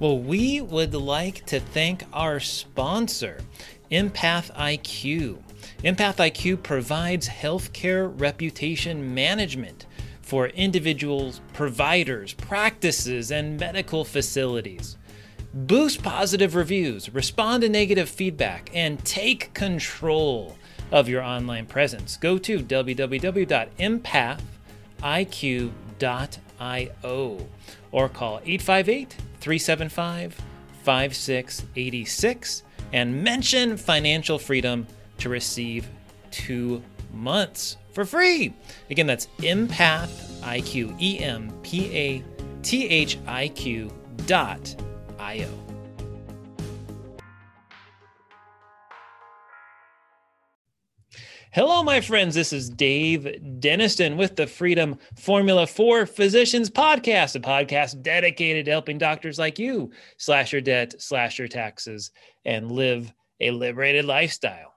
Well, we would like to thank our sponsor, Empath IQ. Empath IQ provides healthcare reputation management for individuals, providers, practices, and medical facilities. Boost positive reviews, respond to negative feedback, and take control of your online presence. Go to www.empathiq.io or call 858 375 5686 and mention financial freedom to receive two months for free. Again, that's empath, I-Q, E-M-P-A-T-H-I-Q dot I-O. Hello, my friends. This is Dave Denniston with the Freedom Formula for Physicians podcast, a podcast dedicated to helping doctors like you slash your debt, slash your taxes, and live a liberated lifestyle.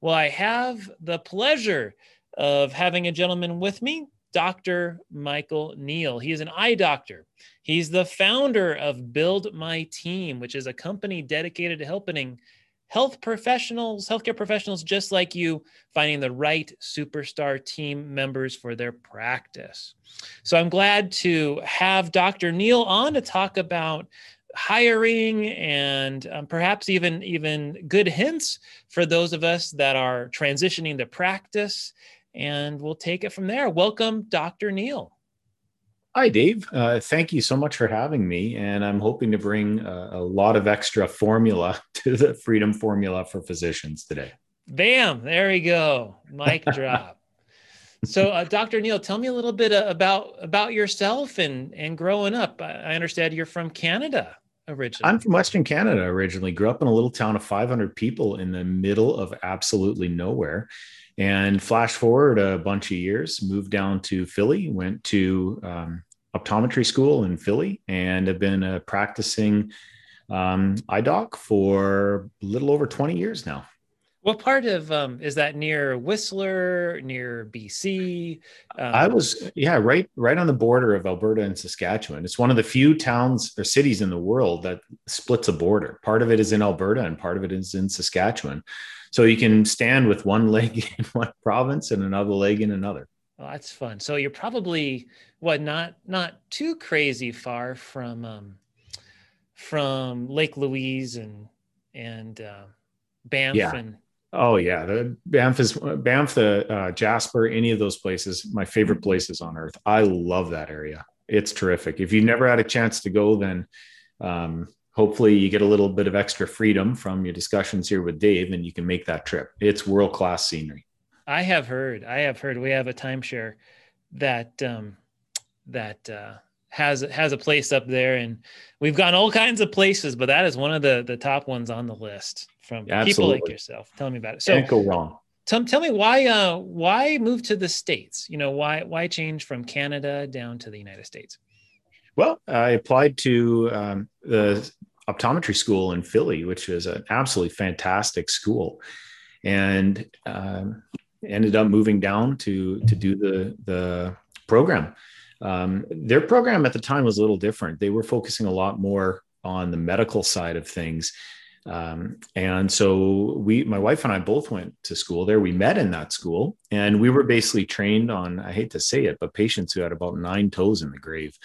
Well, I have the pleasure of having a gentleman with me, Dr. Michael Neal. He is an eye doctor. He's the founder of Build My Team, which is a company dedicated to helping health professionals, healthcare professionals just like you, finding the right superstar team members for their practice. So I'm glad to have Dr. Neal on to talk about hiring and um, perhaps even even good hints for those of us that are transitioning to practice and we'll take it from there welcome dr neal Hi, Dave. Uh, thank you so much for having me. And I'm hoping to bring a, a lot of extra formula to the Freedom Formula for Physicians today. Bam, there we go. Mic drop. So, uh, Dr. Neal, tell me a little bit uh, about about yourself and and growing up. I understand you're from Canada originally. I'm from Western Canada originally. Grew up in a little town of 500 people in the middle of absolutely nowhere. And flash forward a bunch of years, moved down to Philly, went to um, optometry school in Philly, and have been a practicing um, eye doc for a little over 20 years now. What part of um, is that near Whistler, near BC? Um, I was yeah, right, right on the border of Alberta and Saskatchewan. It's one of the few towns or cities in the world that splits a border. Part of it is in Alberta, and part of it is in Saskatchewan. So you can stand with one leg in one province and another leg in another. Oh, that's fun. So you're probably what not not too crazy far from um, from Lake Louise and and uh, Banff yeah. and oh yeah the Banff is Banff the uh, Jasper any of those places my favorite places on earth I love that area it's terrific if you've never had a chance to go then um, hopefully you get a little bit of extra freedom from your discussions here with Dave and you can make that trip. It's world class scenery. I have heard, I have heard we have a timeshare that, um, that, uh, has has a place up there and we've gone all kinds of places but that is one of the the top ones on the list from people like yourself. Tell me about it. So can't go wrong. tell, tell me why uh why move to the states? You know why why change from canada down to the united states well i applied to um, the optometry school in Philly, which is an absolutely fantastic school, and um, ended up moving down to to do the the program. Um, their program at the time was a little different. They were focusing a lot more on the medical side of things. Um, and so we, my wife and I both went to school there. We met in that school and we were basically trained on, I hate to say it, but patients who had about nine toes in the grave.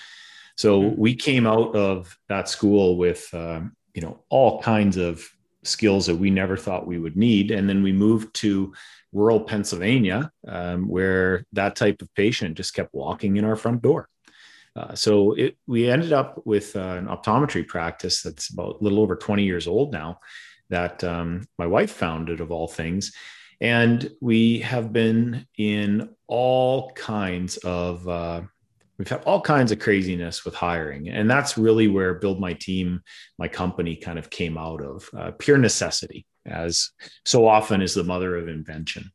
So mm-hmm. we came out of that school with, um, you know, all kinds of skills that we never thought we would need. And then we moved to rural Pennsylvania, um, where that type of patient just kept walking in our front door. Uh, so it, we ended up with uh, an optometry practice that's about a little over 20 years old now that um, my wife founded of all things And we have been in all kinds of, uh, we've had all kinds of craziness with hiring. And that's really where Build My Team, my company, kind of came out of uh, pure necessity, as so often is the mother of invention.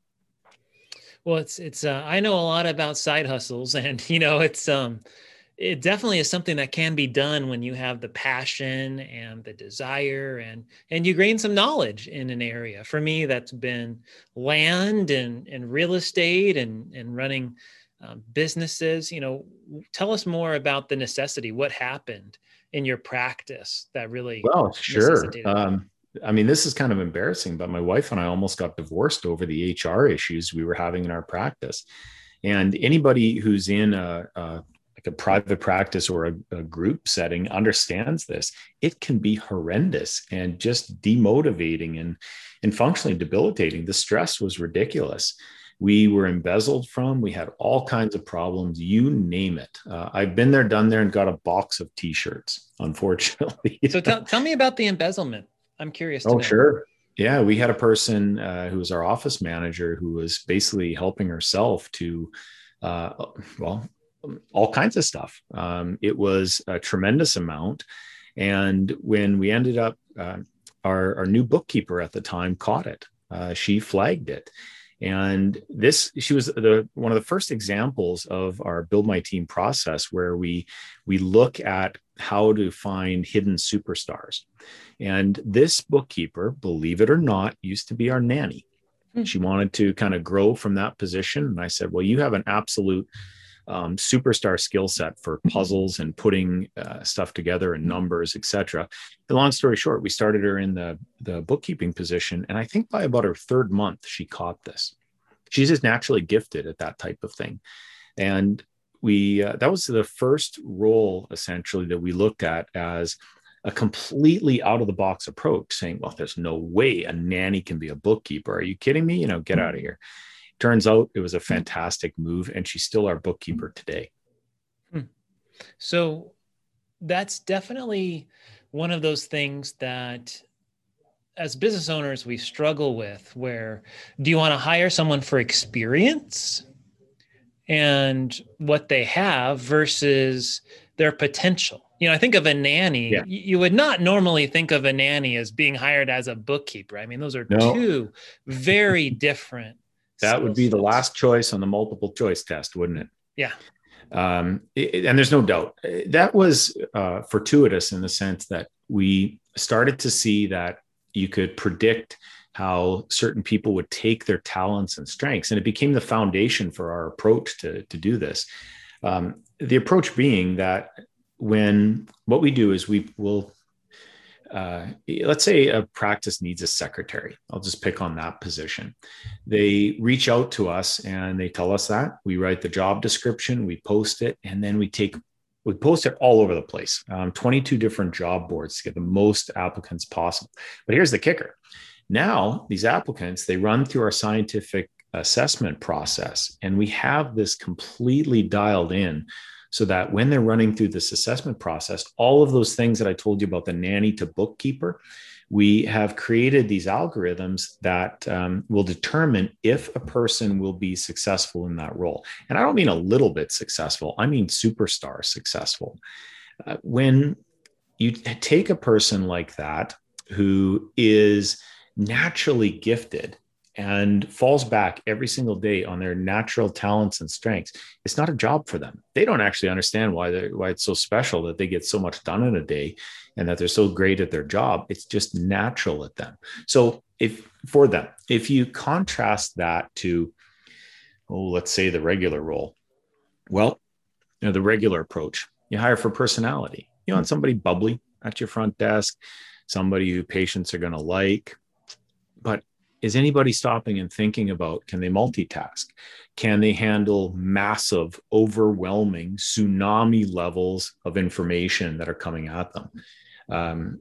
Well, it's, it's, uh, I know a lot about side hustles and, you know, it's, um, it definitely is something that can be done when you have the passion and the desire and and you gain some knowledge in an area for me that's been land and and real estate and and running um, businesses you know tell us more about the necessity what happened in your practice that really well sure. um, I mean, this is kind of embarrassing, but my wife and I almost got divorced over the HR issues we were having in our practice. And anybody who's in a, a like a private practice or a, a, group setting understands this. It can be horrendous and just demotivating and and functionally debilitating. The stress was ridiculous we were embezzled from we had all kinds of problems you name it uh, i've been there done there and got a box of t-shirts unfortunately so tell, tell me about the embezzlement i'm curious oh know. sure yeah we had a person uh, who was our office manager who was basically helping herself to uh, well all kinds of stuff. Um, it was a tremendous amount. And when we ended up, uh, our, our new bookkeeper at the time caught it. Uh, she flagged it. And this, she was the one of the first examples of our build my team process where we we look at how to find hidden superstars. And this bookkeeper, believe it or not, used to be our nanny. Mm-hmm. She wanted to kind of grow from that position. And I said, Well, you have an absolute um, superstar skill set for mm-hmm. puzzles and putting uh, stuff together and numbers, etc. The long story short, we started her in the the bookkeeping position, and I think by about her third month, she caught this. She's just naturally gifted at that type of thing, and we uh, that was the first role essentially that we looked at as a completely out of the box approach saying well there's no way a nanny can be a bookkeeper are you kidding me you know get out of here turns out it was a hmm. fantastic move and she's still our bookkeeper today hmm. so that's definitely one of those things that as business owners we struggle with where do you want to hire someone for experience and what they have versus their potential you know i think of a nanny yeah. you would not normally think of a nanny as being hired as a bookkeeper i mean those are no. two very different that would be the last choice on the multiple choice test, wouldn't it? Yeah. Um, it, and there's no doubt that was uh, fortuitous in the sense that we started to see that you could predict how certain people would take their talents and strengths, and it became the foundation for our approach to, to do this. Um, the approach being that when what we do is we will uh, let's say a practice needs a secretary. I'll just pick on that position. They reach out to us and they tell us that. We write the job description, we post it, and then we take we post it all over the place. Um, 22 different job boards to get the most applicants possible. But here's the kicker. Now, these applicants, they run through our scientific assessment process, and we have this completely dialed in so that when they're running through this assessment process, all of those things that I told you about the nanny to bookkeeper, we have created these algorithms that um, will determine if a person will be successful in that role. And I don't mean a little bit successful, I mean superstar successful. Uh, when you take a person like that who is naturally gifted and falls back every single day on their natural talents and strengths, it's not a job for them. They don't actually understand why they why it's so special that they get so much done in a day and that they're so great at their job. It's just natural at them. So if for them, if you contrast that to, oh, let's say the regular role, well, you know, the regular approach, you hire for personality. You want somebody bubbly at your front desk, somebody who patients are going to like, but is anybody stopping and thinking about can they multitask? Can they handle massive, overwhelming tsunami levels of information that are coming at them? Um,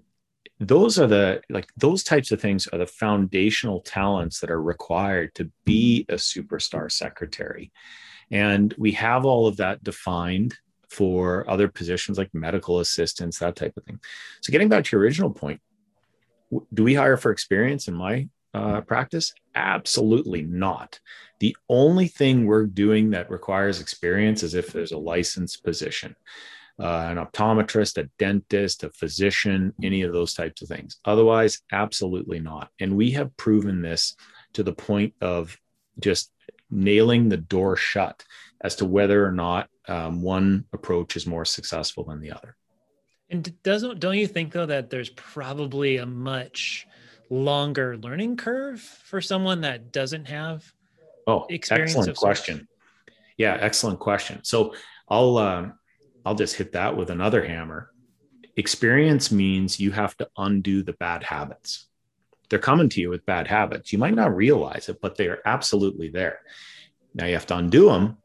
those are the like those types of things are the foundational talents that are required to be a superstar secretary and we have all of that defined for other positions like medical assistants that type of thing so getting back to your original point do we hire for experience in my uh, practice? Absolutely not. The only thing we're doing that requires experience is if there's a licensed position, uh, an optometrist, a dentist, a physician, any of those types of things. Otherwise, absolutely not. And we have proven this to the point of just nailing the door shut as to whether or not um, one approach is more successful than the other. And doesn't don't you think though that there's probably a much longer learning curve for someone that doesn't have oh excellent question. Yeah excellent question. So i'll uh, i'll just hit that with another hammer. Experience means you have to undo the bad habits. They're coming to you with bad habits. You might not realize it but they are absolutely there. Now you have to undo them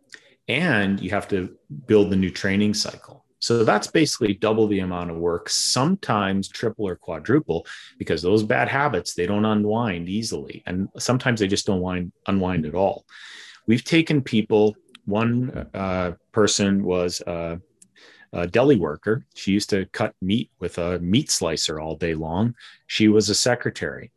and you have to build the new training cycle so that's basically double the amount of work, sometimes triple or quadruple, because those bad habits, they don't unwind easily. And sometimes they just don't wind, unwind at all. We've taken people, one uh, person was a, a deli worker. She used to cut meat with a meat slicer all day long. She was a secretary.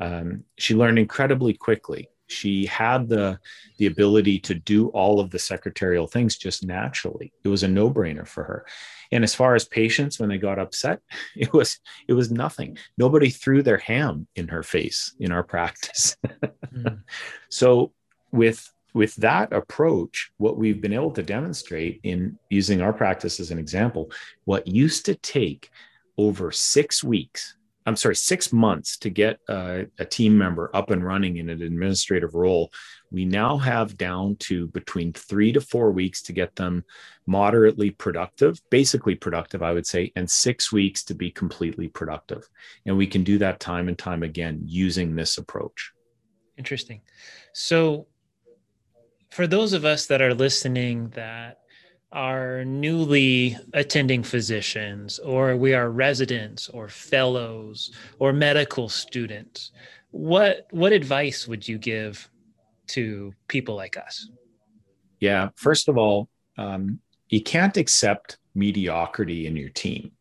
Um, she learned incredibly quickly she had the the ability to do all of the secretarial things just naturally. It was a no-brainer for her. And as far as patients when they got upset it was it was nothing. Nobody threw their ham in her face in our practice. Mm. so with with that approach what we've been able to demonstrate in using our practice as an example what used to take over 6 weeks I'm sorry, six months to get a, a, team member up and running in an administrative role. We now have down to between three to four weeks to get them moderately productive, basically productive, I would say, and six weeks to be completely productive. And we can do that time and time again using this approach. Interesting. So, for those of us that are listening that are newly attending physicians, or we are residents, or fellows, or medical students, what what advice would you give to people like us? Yeah, first of all, um, you can't accept mediocrity in your team.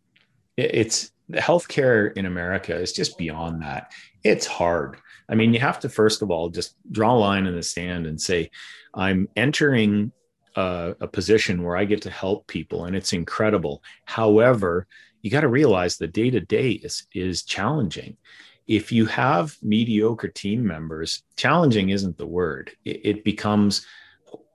It's healthcare in America is just beyond that. It's hard. I mean, you have to first of all just draw a line in the sand and say, I'm entering a, a position where I get to help people, and it's incredible. However, you got to realize the day to day is is challenging. If you have mediocre team members, challenging isn't the word. It, it becomes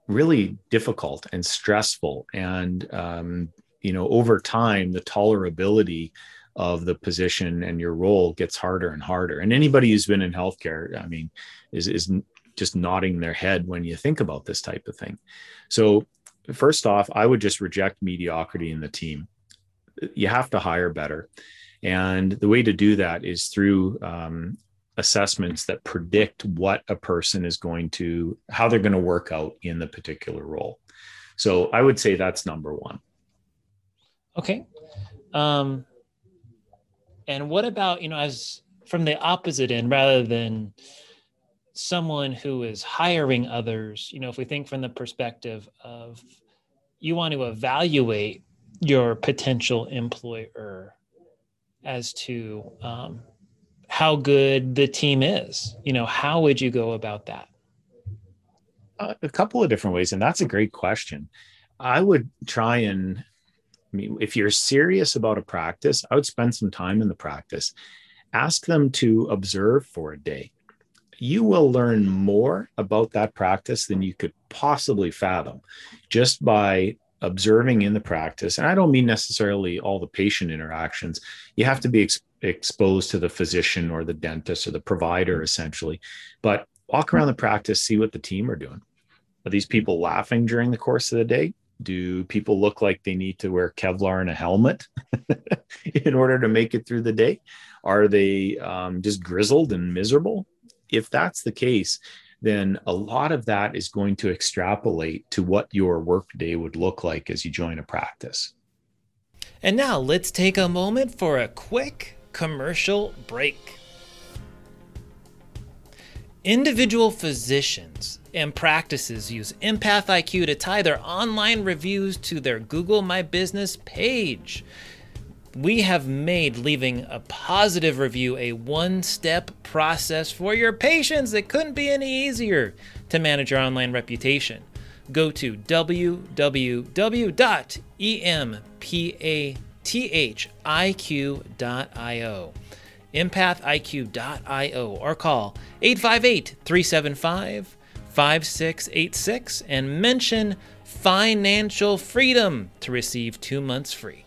really difficult and stressful, and um, you know over time the tolerability of the position and your role gets harder and harder. And anybody who's been in healthcare, I mean, is is just nodding their head when you think about this type of thing. So, first off, I would just reject mediocrity in the team. You have to hire better. And the way to do that is through um, assessments that predict what a person is going to, how they're going to work out in the particular role. So I would say that's number one. Okay. Um, and what about, you know, as from the opposite end, rather than someone who is hiring others, you know, if we think from the perspective of you want to evaluate your potential employer as to um, how good the team is, you know, how would you go about that? Uh, a couple of different ways. And that's a great question. I would try and, I mean, if you're serious about a practice, I would spend some time in the practice. Ask them to observe for a day you will learn more about that practice than you could possibly fathom just by observing in the practice. And I don't mean necessarily all the patient interactions. You have to be ex- exposed to the physician or the dentist or the provider, essentially. But walk around the practice, see what the team are doing. Are these people laughing during the course of the day? Do people look like they need to wear Kevlar and a helmet in order to make it through the day? Are they um, just grizzled and miserable? If that's the case, then a lot of that is going to extrapolate to what your workday would look like as you join a practice. And now let's take a moment for a quick commercial break. Individual physicians and practices use Empath IQ to tie their online reviews to their Google My Business page. We have made leaving a positive review a one step process for your patients. It couldn't be any easier to manage your online reputation. Go to www.empathiq.io, empathiq.io, or call 858 375 5686 and mention financial freedom to receive two months free.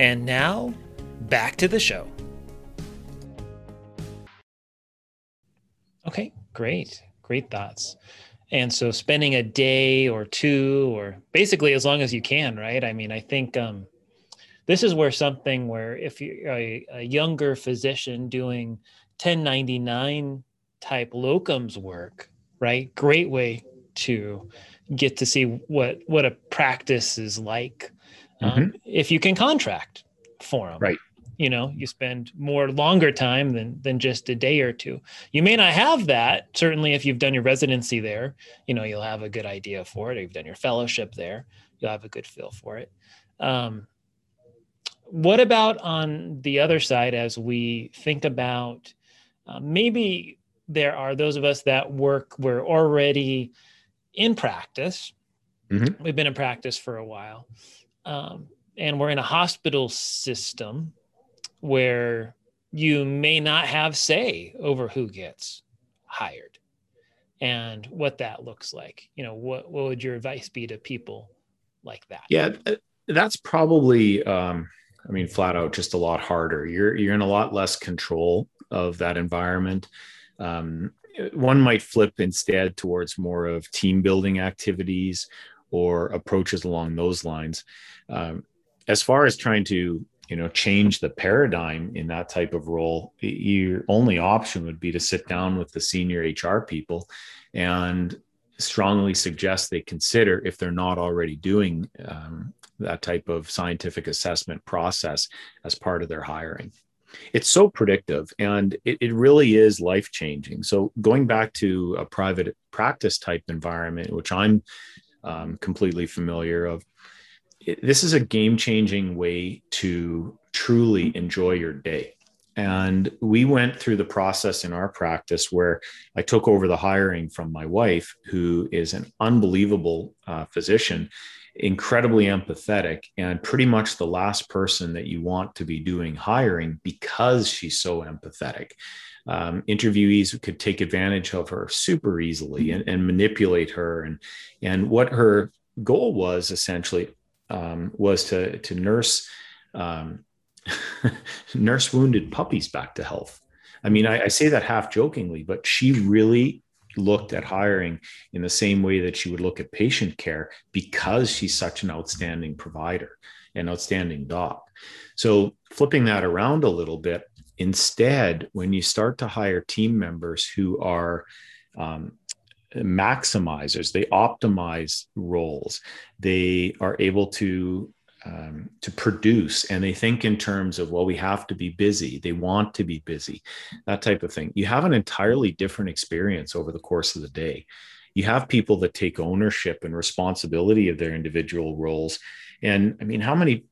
And now, back to the show. Okay, great. Great thoughts. And so spending a day or two or basically as long as you can, right? I mean, I think um, this is where something where if you're a, a younger physician doing 1099 type locums work, right? Great way to get to see what what a practice is like um, mm-hmm. if you can contract for them. Right. You know, you spend more longer time than than just a day or two. You may not have that. Certainly, if you've done your residency there, you know you'll have a good idea for it. Or you've done your fellowship there, you'll have a good feel for it. Um, what about on the other side as we think about uh, maybe there are those of us that work we're already in practice mm-hmm. we've been in practice for a while um, and we're in a hospital system where you may not have say over who gets hired and what that looks like. You know what, what would your advice be to people like that? Yeah that's probably um, i mean flat out just a lot harder. You're you're in a lot less control of that environment. Um, one might flip instead towards more of team building activities or approaches along those lines. Um, as far as trying to you know change the paradigm in that type of role your only option would be to sit down with the senior hr people and strongly suggest they consider if they're not already doing um, that type of scientific assessment process as part of their hiring it's so predictive and it, it really is life changing. So, going back to a private practice type environment, which I'm um, completely familiar of, it, this is a game changing way to truly enjoy your day. And we went through the process in our practice where I took over the hiring from my wife, who is an unbelievable uh, physician incredibly empathetic and pretty much the last person that you want to be doing hiring because she's so empathetic. Um, interviewees could take advantage of her super easily and, and, manipulate her. And, and what her goal was essentially um, was to, to nurse, um, nurse wounded puppies back to health. I mean, I, I say that half jokingly, but she really looked at hiring in the same way that she would look at patient care because she's such an outstanding provider, an outstanding doc. So, flipping that around a little bit, instead, when you start to hire team members who are um, maximizers, they optimize roles, they are able to um, to produce and they think in terms of well we have to be busy they want to be busy that type of thing. You have an entirely different experience over the course of the day. You have people that take ownership and responsibility of their individual roles and i mean how many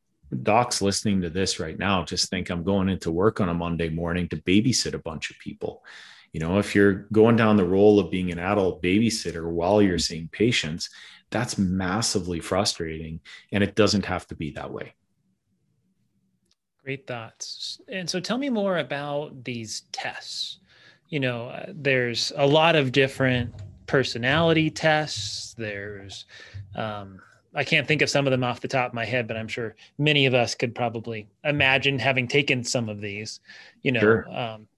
docs listening to this right now just think i'm going into work on a monday morning to babysit a bunch of people. You know if you're going down the role of being an adult babysitter while you're seeing patients that's massively frustrating and it doesn't have to be that way. Great thoughts. And so tell me more about these tests. You know uh, there's a lot of different personality tests. There's um, I can't think of some of them off the top of my head, but I'm sure many of us could probably imagine having taken some of these, you know, sure. um,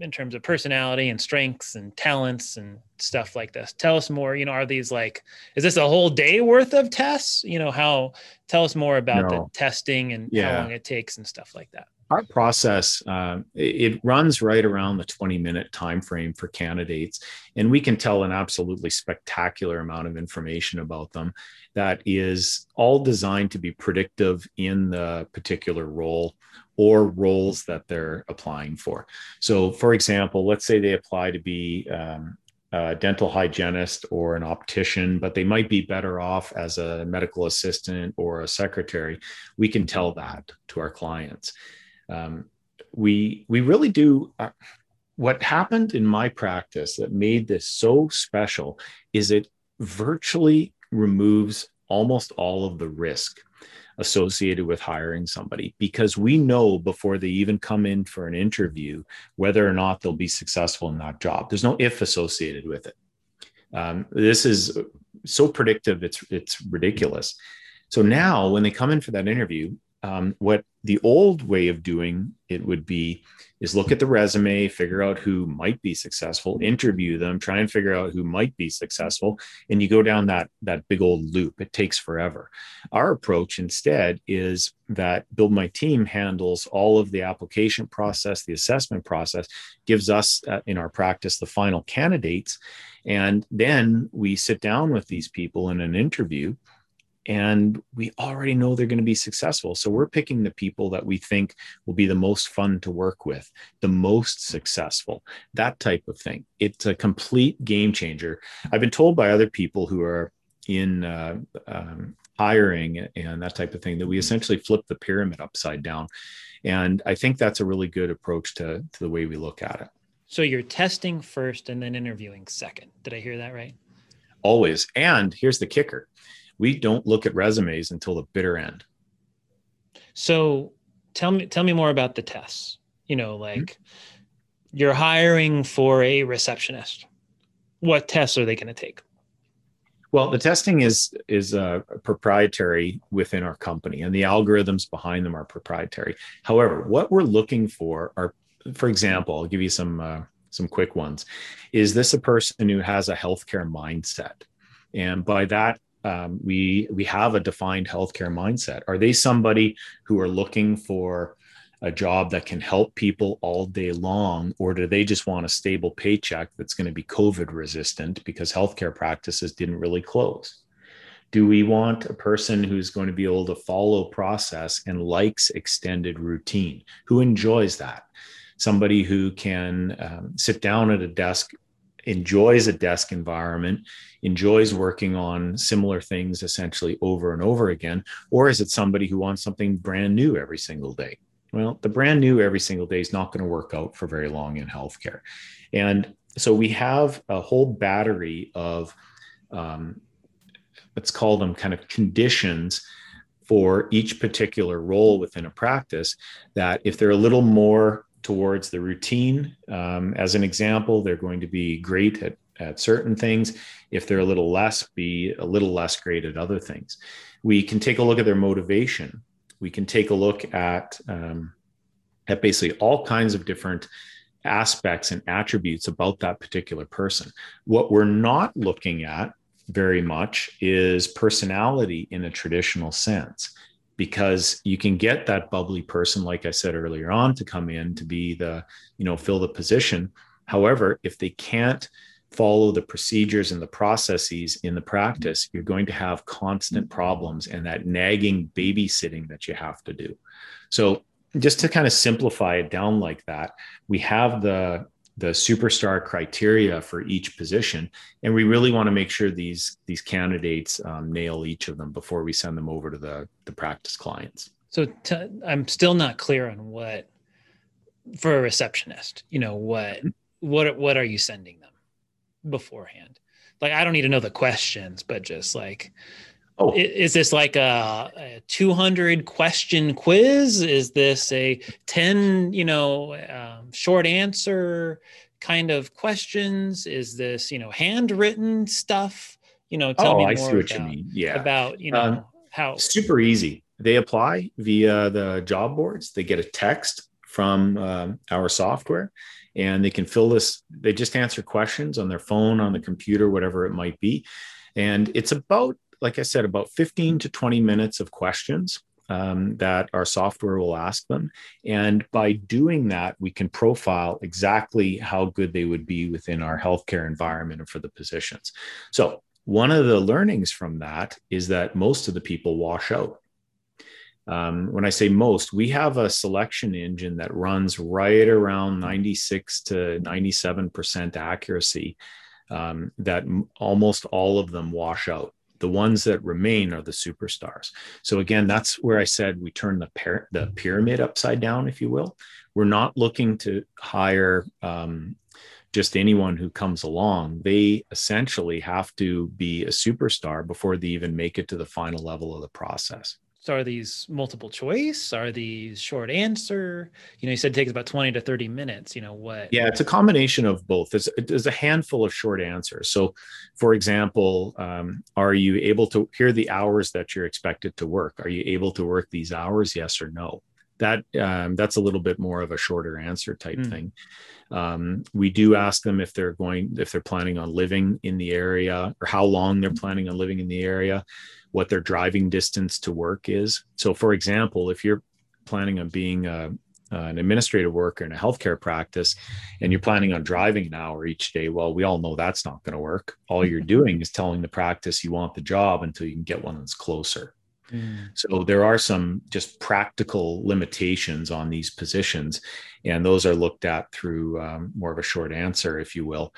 in terms of personality and strengths and talents and stuff like this tell us more you know are these like is this a whole day worth of tests you know how tell us more about no. the testing and yeah. how long it takes and stuff like that our process uh, it runs right around the 20 minute time frame for candidates and we can tell an absolutely spectacular amount of information about them that is all designed to be predictive in the particular role or roles that they're applying for so for example let's say they apply to be um, a dental hygienist or an optician, but they might be better off as a medical assistant or a secretary. We can tell that to our clients. Um, we we really do. Uh, what happened in my practice that made this so special is it virtually removes almost all of the risk associated with hiring somebody because we know before they even come in for an interview whether or not they'll be successful in that job. There's no if associated with it. Um, this is so predictive; it's it's ridiculous. So now, when they come in for that interview, um, what the old way of doing it would be is look at the resume, figure out who might be successful, interview them, try and figure out who might be successful, and you go down that that big old loop. It takes forever. Our approach instead is that Build My Team handles all of the application process, the assessment process, gives us uh, in our practice the final candidates, and then we sit down with these people in an interview and we already know they're going to be successful. So we're picking the people that we think will be the most fun to work with, the most successful, that type of thing. It's a complete game changer. I've been told by other people who are in uh, um, hiring and that type of thing that we essentially flip the pyramid upside down. And I think that's a really good approach to, to the way we look at it. So you're testing first and then interviewing second. Did I hear that right? Always. And here's the kicker we don't look at resumes until the bitter end. So tell me tell me more about the tests. You know, mm-hmm. like mm-hmm. you're hiring for a receptionist. What tests are they going to take? Well, the testing is is uh, proprietary within our company, and the algorithms behind them are proprietary. However, what we're looking for are, for example, I'll give you some uh, some quick ones. Is this a person who has a healthcare mindset? And by that, um, we we have a defined healthcare mindset. Are they somebody who are looking for a job that can help people all day long, or do they just want a stable paycheck that's going to be COVID resistant because healthcare practices didn't really close? Do we want a person who's going to be able to follow process and likes extended routine, who enjoys that? Somebody who can um, sit down at a desk enjoys a desk environment, enjoys working on similar things essentially over and over again? Or is it somebody who wants something brand new every single day? Well, the brand new every single day is not going to work out for very long in healthcare. And so we have a whole battery of, um, let's call them kind of conditions for each particular role within a practice that if they're a little more towards the routine. Um, as an example, they're going to be great at, at certain things. If they're a little less, be a little less great at other things. We can take a look at their motivation. We can take a look at um, at basically all kinds of different aspects and attributes about that particular person. What we're not looking at very much is personality in a traditional sense because you can get that bubbly person like i said earlier on to come in to be the you know fill the position. However if they can't follow the procedures and the processes in the practice you're going to have constant problems and that nagging babysitting that you have to do. So just to kind of simplify it down like that we have the the superstar criteria for each position. And we really want to make sure these these candidates um, nail each of them before we send them over to the the practice clients. So i i'm still not clear on what for a receptionist you know what what what are you sending them beforehand? Like i don't need to know the questions but just like Oh. Is this like a, a, 200 question quiz? Is this a 10, you know, um, short answer kind of questions? Is this, you know, handwritten stuff? You know, tell oh, me more I see what about, you mean. Yeah. About, you know, um, how super easy. They apply via the job boards. They get a text from um, our software and they can fill this. They just answer questions on their phone, on the computer, whatever it might be. And it's about like I said, about 15 to 20 minutes of questions um, that our software will ask them. And by doing that, we can profile exactly how good they would be within our healthcare environment and for the positions. So, one of the learnings from that is that most of the people wash out. Um, when I say most, we have a selection engine that runs right around 96 to 97% accuracy um, that almost all of them wash out. The ones that remain are the superstars. So again, that's where I said we turn the par- the pyramid upside down, if you will. We're not looking to hire um, just anyone who comes along. They essentially have to be a superstar before they even make it to the final level of the process. So are these multiple choice? Are these short answer? You know, you said it takes about 20 to 30 minutes. You know, what? Yeah, it's a combination of both. There's, there's a handful of short answers. So, for example, um, are you able to hear the hours that you're expected to work? Are you able to work these hours? Yes or no? That um, that's a little bit more of a shorter answer type mm. thing. Um, we do ask them if they're going if they're planning on living in the area or how long they're planning on living in the area what their driving distance to work is so for example if you're planning on being a, an administrative worker in a healthcare practice and you're planning on driving an hour each day well we all know that's not going to work all you're doing is telling the practice you want the job until you can get one that's closer Mm. So there are some just practical limitations on these positions, and those are looked at through um, more of a short answer, if you will.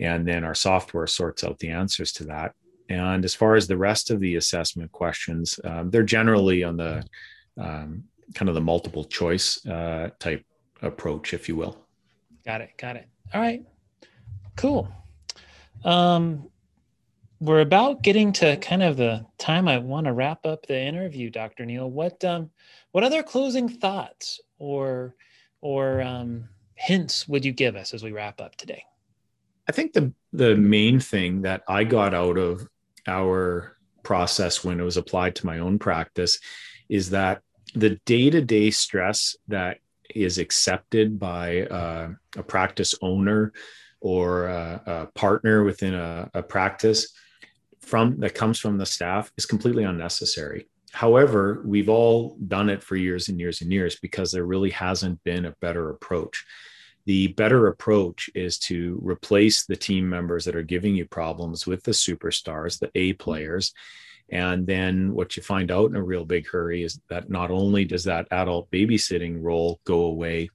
And then our software sorts out the answers to that. And as far as the rest of the assessment questions, um, they're generally on the um, kind of the multiple choice uh, type approach, if you will. Got it. Got it. All right. Cool. Um, we're about getting to kind of the time I want to wrap up the interview, Dr. Neal. What um, what other closing thoughts or or um, hints would you give us as we wrap up today? I think the the main thing that I got out of our process when it was applied to my own practice is that the day-to-day stress that is accepted by uh, a practice owner or a, a partner within a, a practice from that comes from the staff is completely unnecessary. However, we've all done it for years and years and years because there really hasn't been a better approach. The better approach is to replace the team members that are giving you problems with the superstars, the A players. And then what you find out in a real big hurry is that not only does that adult babysitting role go away,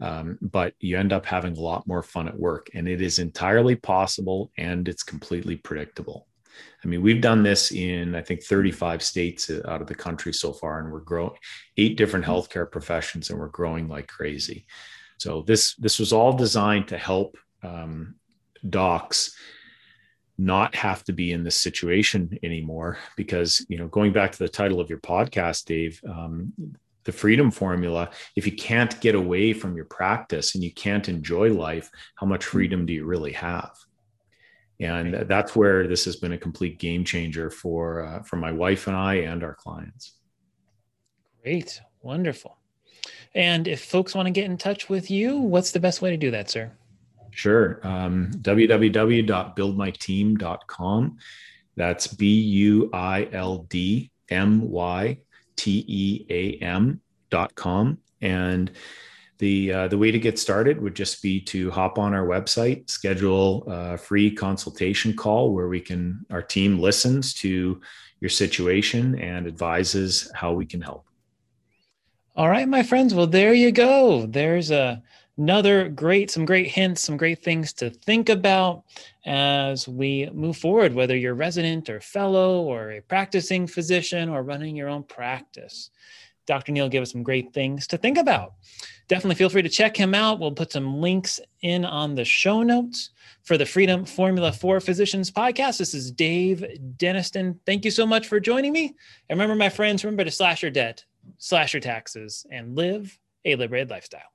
um, but you end up having a lot more fun at work. And it is entirely possible and it's completely predictable. I mean, we've done this in, I think, 35 states out of the country so far, and we're growing eight different healthcare professions, and we're growing like crazy. So this this was all designed to help um, docs not have to be in this situation anymore. Because you know, going back to the title of your podcast, Dave, um, the freedom formula if you can't get away from your practice and you can't enjoy life how much freedom do you really have and that's where this has been a complete game changer for uh, for my wife and I and our clients. Great, wonderful. And if folks want to get in touch with you, what's the best way to do that, sir? Sure. Um, www.buildmyteam.com. That's B U I L D M Y T E A M dot com. And the, uh, the way to get started would just be to hop on our website, schedule a free consultation call where we can, our team listens to your situation and advises how we can help. All right, my friends. Well, there you go. There's a, another great, some great hints, some great things to think about as we move forward, whether you're resident or fellow or a practicing physician or running your own practice. Dr. Neal gave us some great things to think about. Definitely feel free to check him out. We'll put some links in on the show notes for the Freedom Formula for Physicians podcast. This is Dave Denniston. Thank you so much for joining me. And remember, my friends, remember to slash your debt, slash your taxes, and live a liberated lifestyle.